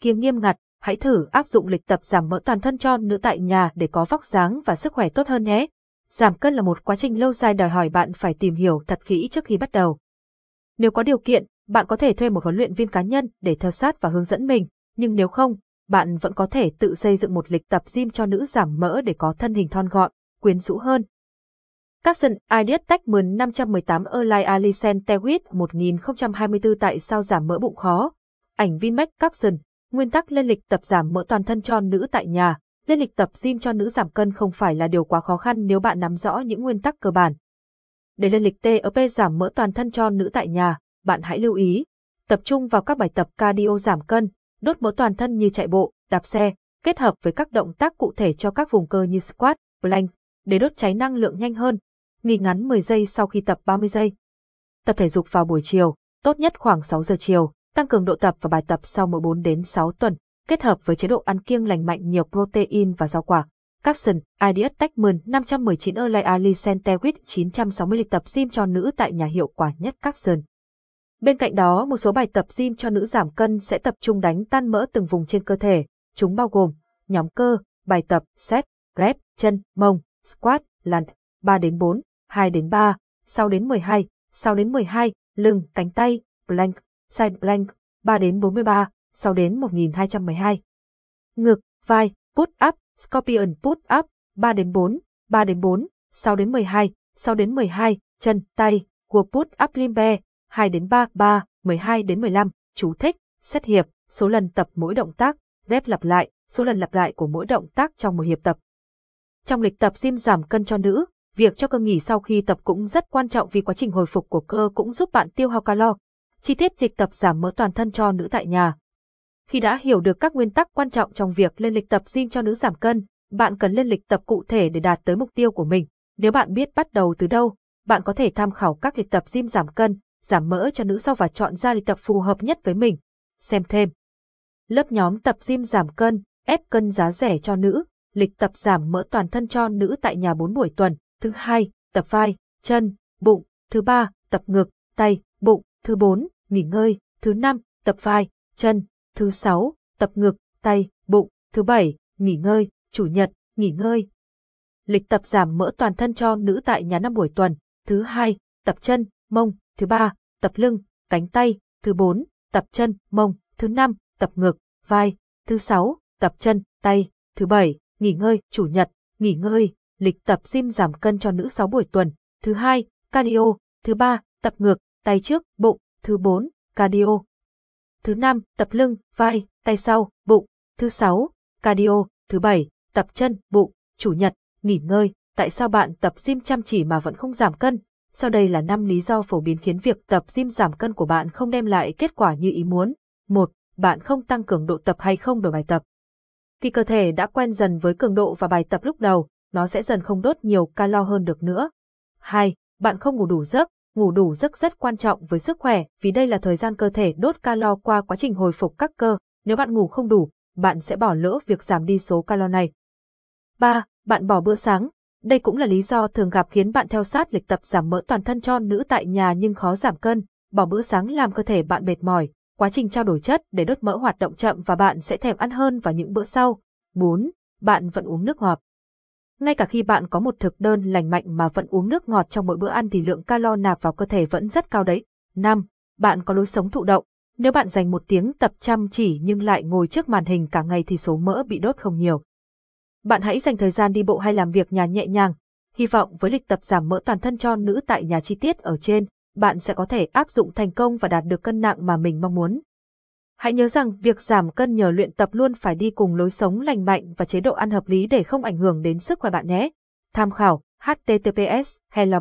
kiêm nghiêm ngặt, hãy thử áp dụng lịch tập giảm mỡ toàn thân cho nữ tại nhà để có vóc dáng và sức khỏe tốt hơn nhé. Giảm cân là một quá trình lâu dài đòi hỏi bạn phải tìm hiểu thật kỹ trước khi bắt đầu. Nếu có điều kiện, bạn có thể thuê một huấn luyện viên cá nhân để theo sát và hướng dẫn mình, nhưng nếu không, bạn vẫn có thể tự xây dựng một lịch tập gym cho nữ giảm mỡ để có thân hình thon gọn, quyến rũ hơn. Capson Ideas Tech 10 518 Erlai Alicent Tewit 1024 tại sao giảm mỡ bụng khó. Ảnh Vinmec Capson Nguyên tắc lên lịch tập giảm mỡ toàn thân cho nữ tại nhà. Lên lịch tập gym cho nữ giảm cân không phải là điều quá khó khăn nếu bạn nắm rõ những nguyên tắc cơ bản. Để lên lịch TOP giảm mỡ toàn thân cho nữ tại nhà, bạn hãy lưu ý. Tập trung vào các bài tập cardio giảm cân, đốt mỡ toàn thân như chạy bộ, đạp xe, kết hợp với các động tác cụ thể cho các vùng cơ như squat, plank, để đốt cháy năng lượng nhanh hơn. Nghỉ ngắn 10 giây sau khi tập 30 giây. Tập thể dục vào buổi chiều, tốt nhất khoảng 6 giờ chiều, tăng cường độ tập và bài tập sau mỗi 4 đến 6 tuần, kết hợp với chế độ ăn kiêng lành mạnh nhiều protein và rau quả. Capson, Ideas Techman 519 Erlai Ali Centewit 960 lịch tập gym cho nữ tại nhà hiệu quả nhất Capson. Bên cạnh đó, một số bài tập gym cho nữ giảm cân sẽ tập trung đánh tan mỡ từng vùng trên cơ thể. Chúng bao gồm nhóm cơ, bài tập, set, rep, chân, mông, squat, lặn, 3 đến 4, 2 đến 3, 6 đến 12, 6 đến 12, lưng, cánh tay, plank, side plank, 3 đến 43, 6 đến 1212. Ngực, vai, put up, scorpion put up, 3 đến 4, 3 đến 4, 6 đến 12, 6 đến 12, chân, tay, của put up limbe, 2 đến 3, 3, 12 đến 15, chú thích, xét hiệp, số lần tập mỗi động tác, rep lặp lại, số lần lặp lại của mỗi động tác trong một hiệp tập. Trong lịch tập gym giảm cân cho nữ, việc cho cơ nghỉ sau khi tập cũng rất quan trọng vì quá trình hồi phục của cơ cũng giúp bạn tiêu hao calo. Chi tiết lịch tập giảm mỡ toàn thân cho nữ tại nhà. Khi đã hiểu được các nguyên tắc quan trọng trong việc lên lịch tập gym cho nữ giảm cân, bạn cần lên lịch tập cụ thể để đạt tới mục tiêu của mình. Nếu bạn biết bắt đầu từ đâu, bạn có thể tham khảo các lịch tập gym giảm cân, giảm mỡ cho nữ sau và chọn ra lịch tập phù hợp nhất với mình. Xem thêm. Lớp nhóm tập gym giảm cân, ép cân giá rẻ cho nữ, lịch tập giảm mỡ toàn thân cho nữ tại nhà 4 buổi tuần. Thứ hai, tập vai, chân, bụng. Thứ ba, tập ngực, tay, bụng. Thứ bốn, nghỉ ngơi. Thứ năm, tập vai, chân. Thứ sáu, tập ngực, tay, bụng. Thứ bảy, nghỉ ngơi. Chủ nhật, nghỉ ngơi. Lịch tập giảm mỡ toàn thân cho nữ tại nhà năm buổi tuần. Thứ hai, tập chân, mông. Thứ ba, tập lưng, cánh tay. Thứ bốn, tập chân, mông. Thứ năm, tập ngực, vai. Thứ sáu, tập chân, tay. Thứ bảy, nghỉ ngơi, chủ nhật, nghỉ ngơi, lịch tập gym giảm cân cho nữ 6 buổi tuần. Thứ hai, cardio. Thứ ba, tập ngược, tay trước, bụng. Thứ bốn, cardio. Thứ năm, tập lưng, vai, tay sau, bụng. Thứ sáu, cardio. Thứ bảy, tập chân, bụng. Chủ nhật, nghỉ ngơi. Tại sao bạn tập gym chăm chỉ mà vẫn không giảm cân? Sau đây là 5 lý do phổ biến khiến việc tập gym giảm cân của bạn không đem lại kết quả như ý muốn. 1. Bạn không tăng cường độ tập hay không đổi bài tập. Khi cơ thể đã quen dần với cường độ và bài tập lúc đầu, nó sẽ dần không đốt nhiều calo hơn được nữa. 2. Bạn không ngủ đủ giấc. Ngủ đủ giấc rất quan trọng với sức khỏe vì đây là thời gian cơ thể đốt calo qua quá trình hồi phục các cơ. Nếu bạn ngủ không đủ, bạn sẽ bỏ lỡ việc giảm đi số calo này. 3. Bạn bỏ bữa sáng. Đây cũng là lý do thường gặp khiến bạn theo sát lịch tập giảm mỡ toàn thân cho nữ tại nhà nhưng khó giảm cân. Bỏ bữa sáng làm cơ thể bạn mệt mỏi, quá trình trao đổi chất để đốt mỡ hoạt động chậm và bạn sẽ thèm ăn hơn vào những bữa sau. 4. Bạn vẫn uống nước ngọt. Ngay cả khi bạn có một thực đơn lành mạnh mà vẫn uống nước ngọt trong mỗi bữa ăn thì lượng calo nạp vào cơ thể vẫn rất cao đấy. 5. Bạn có lối sống thụ động. Nếu bạn dành một tiếng tập chăm chỉ nhưng lại ngồi trước màn hình cả ngày thì số mỡ bị đốt không nhiều. Bạn hãy dành thời gian đi bộ hay làm việc nhà nhẹ nhàng. Hy vọng với lịch tập giảm mỡ toàn thân cho nữ tại nhà chi tiết ở trên, bạn sẽ có thể áp dụng thành công và đạt được cân nặng mà mình mong muốn. Hãy nhớ rằng việc giảm cân nhờ luyện tập luôn phải đi cùng lối sống lành mạnh và chế độ ăn hợp lý để không ảnh hưởng đến sức khỏe bạn nhé. Tham khảo, https hello